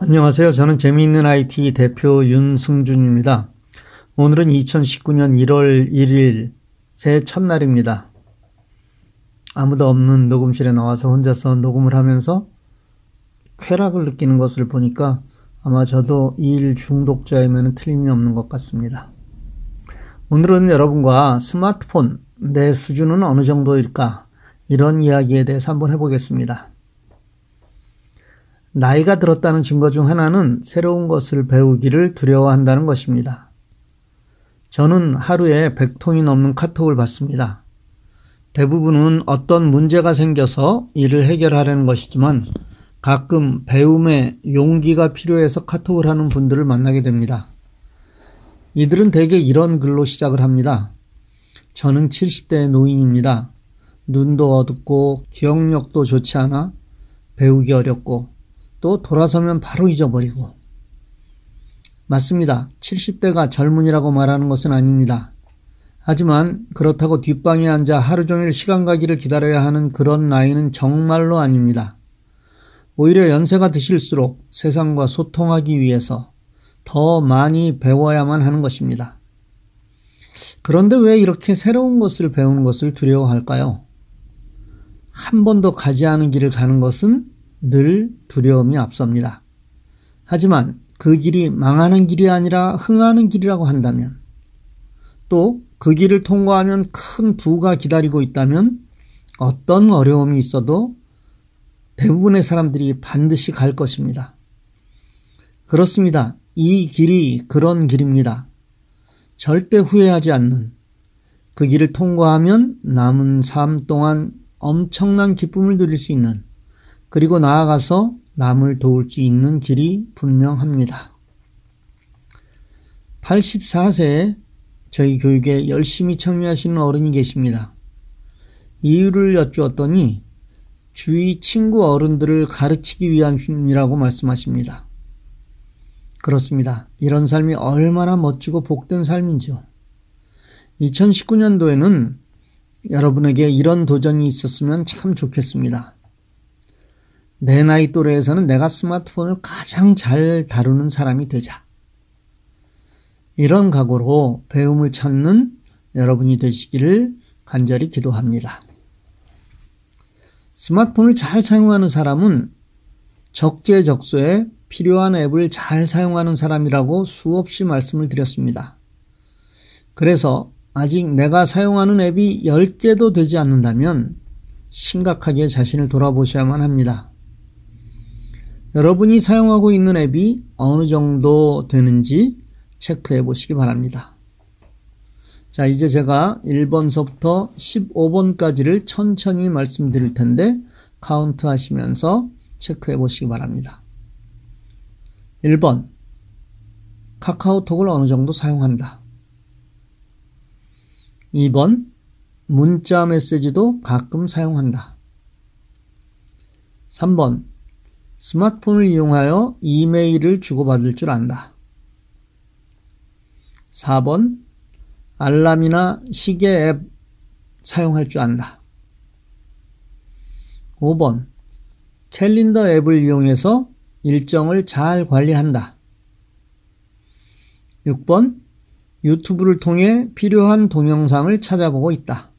안녕하세요. 저는 재미있는 IT 대표 윤승준입니다. 오늘은 2019년 1월 1일 새해 첫날입니다. 아무도 없는 녹음실에 나와서 혼자서 녹음을 하면서 쾌락을 느끼는 것을 보니까 아마 저도 이 일 중독자이면 틀림이 없는 것 같습니다. 오늘은 여러분과 스마트폰, 내 수준은 어느 정도일까? 이런 이야기에 대해서 한번 해보겠습니다. 나이가 들었다는 증거 중 하나는 새로운 것을 배우기를 두려워한다는 것입니다. 저는 하루에 100통이 넘는 카톡을 받습니다. 대부분은 어떤 문제가 생겨서 이를 해결하려는 것이지만 가끔 배움에 용기가 필요해서 카톡을 하는 분들을 만나게 됩니다. 이들은 대개 이런 글로 시작을 합니다. 저는 70대 노인입니다. 눈도 어둡고 기억력도 좋지 않아 배우기 어렵고 또 돌아서면 바로 잊어버리고. 맞습니다. 70대가 젊은이라고 말하는 것은 아닙니다. 하지만 그렇다고 뒷방에 앉아 하루 종일 시간 가기를 기다려야 하는 그런 나이는 정말로 아닙니다. 오히려 연세가 드실수록 세상과 소통하기 위해서 더 많이 배워야만 하는 것입니다. 그런데 왜 이렇게 새로운 것을 배우는 것을 두려워할까요? 한 번도 가지 않은 길을 가는 것은 늘 두려움이 앞섭니다. 하지만 그 길이 망하는 길이 아니라 흥하는 길이라고 한다면 또 그 길을 통과하면 큰 부가 기다리고 있다면 어떤 어려움이 있어도 대부분의 사람들이 반드시 갈 것입니다. 그렇습니다. 이 길이 그런 길입니다. 절대 후회하지 않는 그 길을 통과하면 남은 삶 동안 엄청난 기쁨을 누릴 수 있는 그리고 나아가서 남을 도울 수 있는 길이 분명합니다. 84세에 저희 교육에 열심히 참여하시는 어른이 계십니다. 이유를 여쭈었더니 주위 친구 어른들을 가르치기 위함이라고 말씀하십니다. 그렇습니다. 이런 삶이 얼마나 멋지고 복된 삶인지요. 2019년도에는 여러분에게 이런 도전이 있었으면 참 좋겠습니다. 내 나이 또래에서는 내가 스마트폰을 가장 잘 다루는 사람이 되자. 이런 각오로 배움을 찾는 여러분이 되시기를 간절히 기도합니다. 스마트폰을 잘 사용하는 사람은 적재적소에 필요한 앱을 잘 사용하는 사람이라고 수없이 말씀을 드렸습니다. 그래서 아직 내가 사용하는 앱이 10개도 되지 않는다면 심각하게 자신을 돌아보셔야만 합니다. 여러분이 사용하고 있는 앱이 어느 정도 되는지 체크해 보시기 바랍니다. 자, 이제 제가 1번서부터 15번까지를 천천히 말씀드릴 텐데 카운트 하시면서 체크해 보시기 바랍니다. 1번. 카카오톡을 어느 정도 사용한다. 2번. 문자 메시지도 가끔 사용한다. 3번. 스마트폰을 이용하여 이메일을 주고받을 줄 안다. 4번 알람이나 시계 앱 사용할 줄 안다. 5번 캘린더 앱을 이용해서 일정을 잘 관리한다. 6번 유튜브를 통해 필요한 동영상을 찾아보고 있다.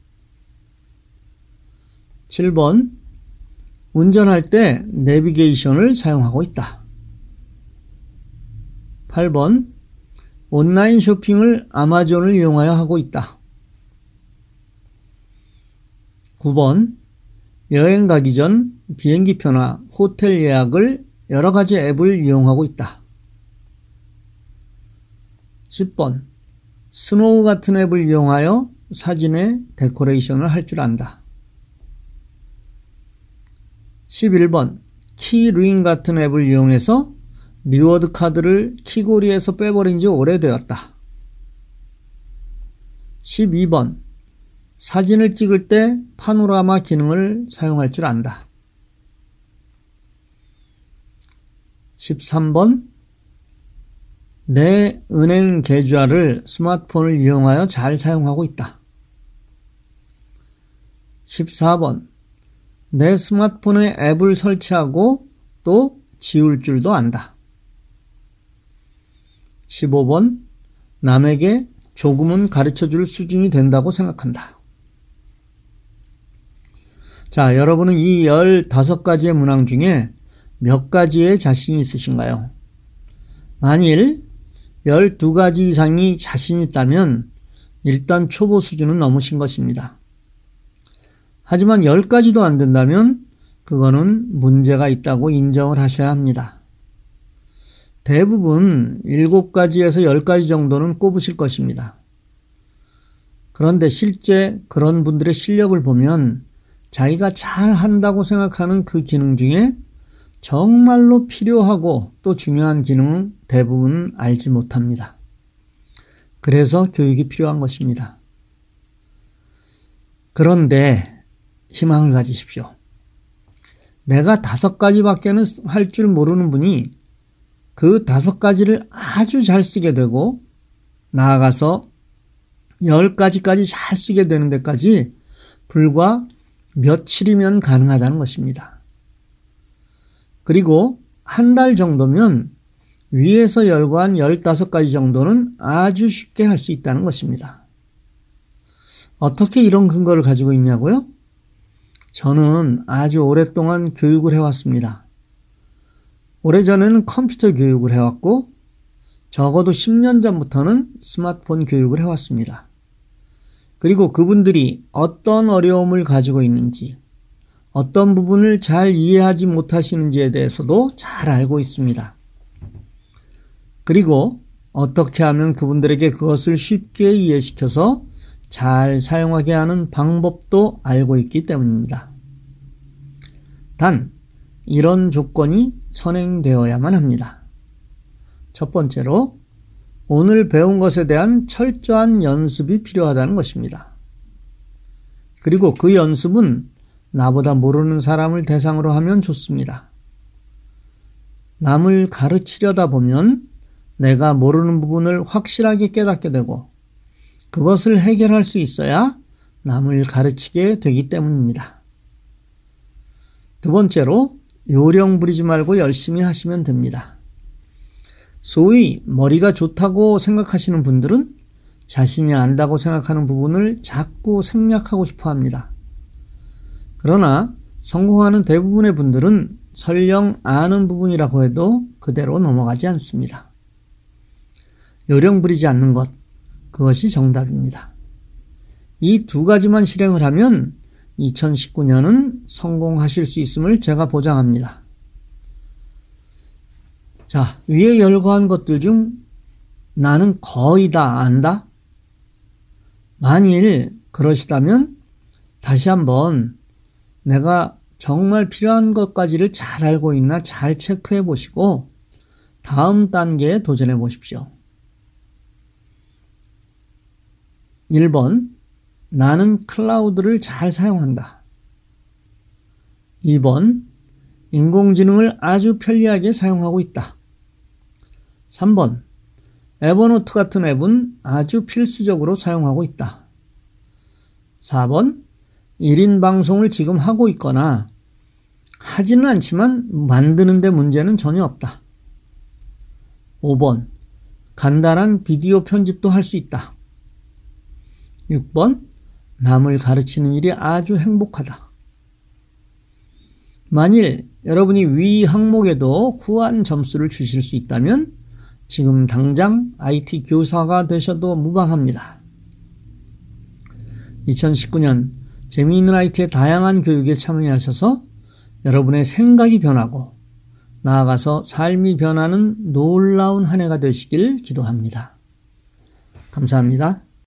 7번 운전할 때 내비게이션을 사용하고 있다. 8번 온라인 쇼핑을 아마존을 이용하여 하고 있다. 9번 여행 가기 전 비행기표나 호텔 예약을 여러 가지 앱을 이용하고 있다. 10번 스노우 같은 앱을 이용하여 사진에 데코레이션을 할 줄 안다. 11번 Key Ring 같은 앱을 이용해서 reward 카드를 키고리에서 빼버린 지 오래되었다. 12번 사진을 찍을 때 파노라마 기능을 사용할 줄 안다. 13번 내 은행 계좌를 스마트폰을 이용하여 잘 사용하고 있다. 14번 내 스마트폰에 앱을 설치하고 또 지울 줄도 안다. 15번 남에게 조금은 가르쳐 줄 수준이 된다고 생각한다. 자, 여러분은 이 15가지의 문항 중에 몇 가지에 자신이 있으신가요? 만일 12가지 이상이 자신 있다면 일단 초보 수준은 넘으신 것입니다. 하지만 10가지도 안 된다면 그거는 문제가 있다고 인정을 하셔야 합니다. 대부분 7가지에서 10가지 정도는 꼽으실 것입니다. 그런데 실제 그런 분들의 실력을 보면 자기가 잘 한다고 생각하는 그 기능 중에 정말로 필요하고 또 중요한 기능은 대부분 알지 못합니다. 그래서 교육이 필요한 것입니다. 그런데 희망을 가지십시오. 내가 다섯 가지밖에는 할 줄 모르는 분이 그 다섯 가지를 아주 잘 쓰게 되고 나아가서 열 가지까지 잘 쓰게 되는 데까지 불과 며칠이면 가능하다는 것입니다. 그리고 한 달 정도면 위에서 열관 15가지 정도는 아주 쉽게 할 수 있다는 것입니다. 어떻게 이런 근거를 가지고 있냐고요? 저는 아주 오랫동안 교육을 해왔습니다. 오래전에는 컴퓨터 교육을 해왔고, 적어도 10년 전부터는 스마트폰 교육을 해왔습니다. 그리고 그분들이 어떤 어려움을 가지고 있는지, 어떤 부분을 잘 이해하지 못하시는지에 대해서도 잘 알고 있습니다. 그리고 어떻게 하면 그분들에게 그것을 쉽게 이해시켜서 잘 사용하게 하는 방법도 알고 있기 때문입니다. 단, 이런 조건이 선행되어야만 합니다. 첫 번째로, 오늘 배운 것에 대한 철저한 연습이 필요하다는 것입니다. 그리고 그 연습은 나보다 모르는 사람을 대상으로 하면 좋습니다. 남을 가르치려다 보면 내가 모르는 부분을 확실하게 깨닫게 되고 그것을 해결할 수 있어야 남을 가르치게 되기 때문입니다. 두 번째로 요령 부리지 말고 열심히 하시면 됩니다. 소위 머리가 좋다고 생각하시는 분들은 자신이 안다고 생각하는 부분을 자꾸 생략하고 싶어 합니다. 그러나 성공하는 대부분의 분들은 설령 아는 부분이라고 해도 그대로 넘어가지 않습니다. 요령 부리지 않는 것, 그것이 정답입니다. 이 두 가지만 실행을 하면 2019년은 성공하실 수 있음을 제가 보장합니다. 자, 위에 열거한 것들 중 나는 거의 다 안다? 만일 그러시다면 다시 한번 내가 정말 필요한 것까지를 잘 알고 있나 잘 체크해 보시고 다음 단계에 도전해 보십시오. 1번, 나는 클라우드를 잘 사용한다. 2번, 인공지능을 아주 편리하게 사용하고 있다. 3번, 에버노트 같은 앱은 아주 필수적으로 사용하고 있다. 4번, 1인 방송을 지금 하고 있거나 하지는 않지만 만드는데 문제는 전혀 없다. 5번, 간단한 비디오 편집도 할 수 있다. 6번, 남을 가르치는 일이 아주 행복하다. 만일 여러분이 위 항목에도 후한 점수를 주실 수 있다면 지금 당장 IT 교사가 되셔도 무방합니다. 2019년 재미있는 IT의 다양한 교육에 참여하셔서 여러분의 생각이 변하고 나아가서 삶이 변하는 놀라운 한 해가 되시길 기도합니다. 감사합니다.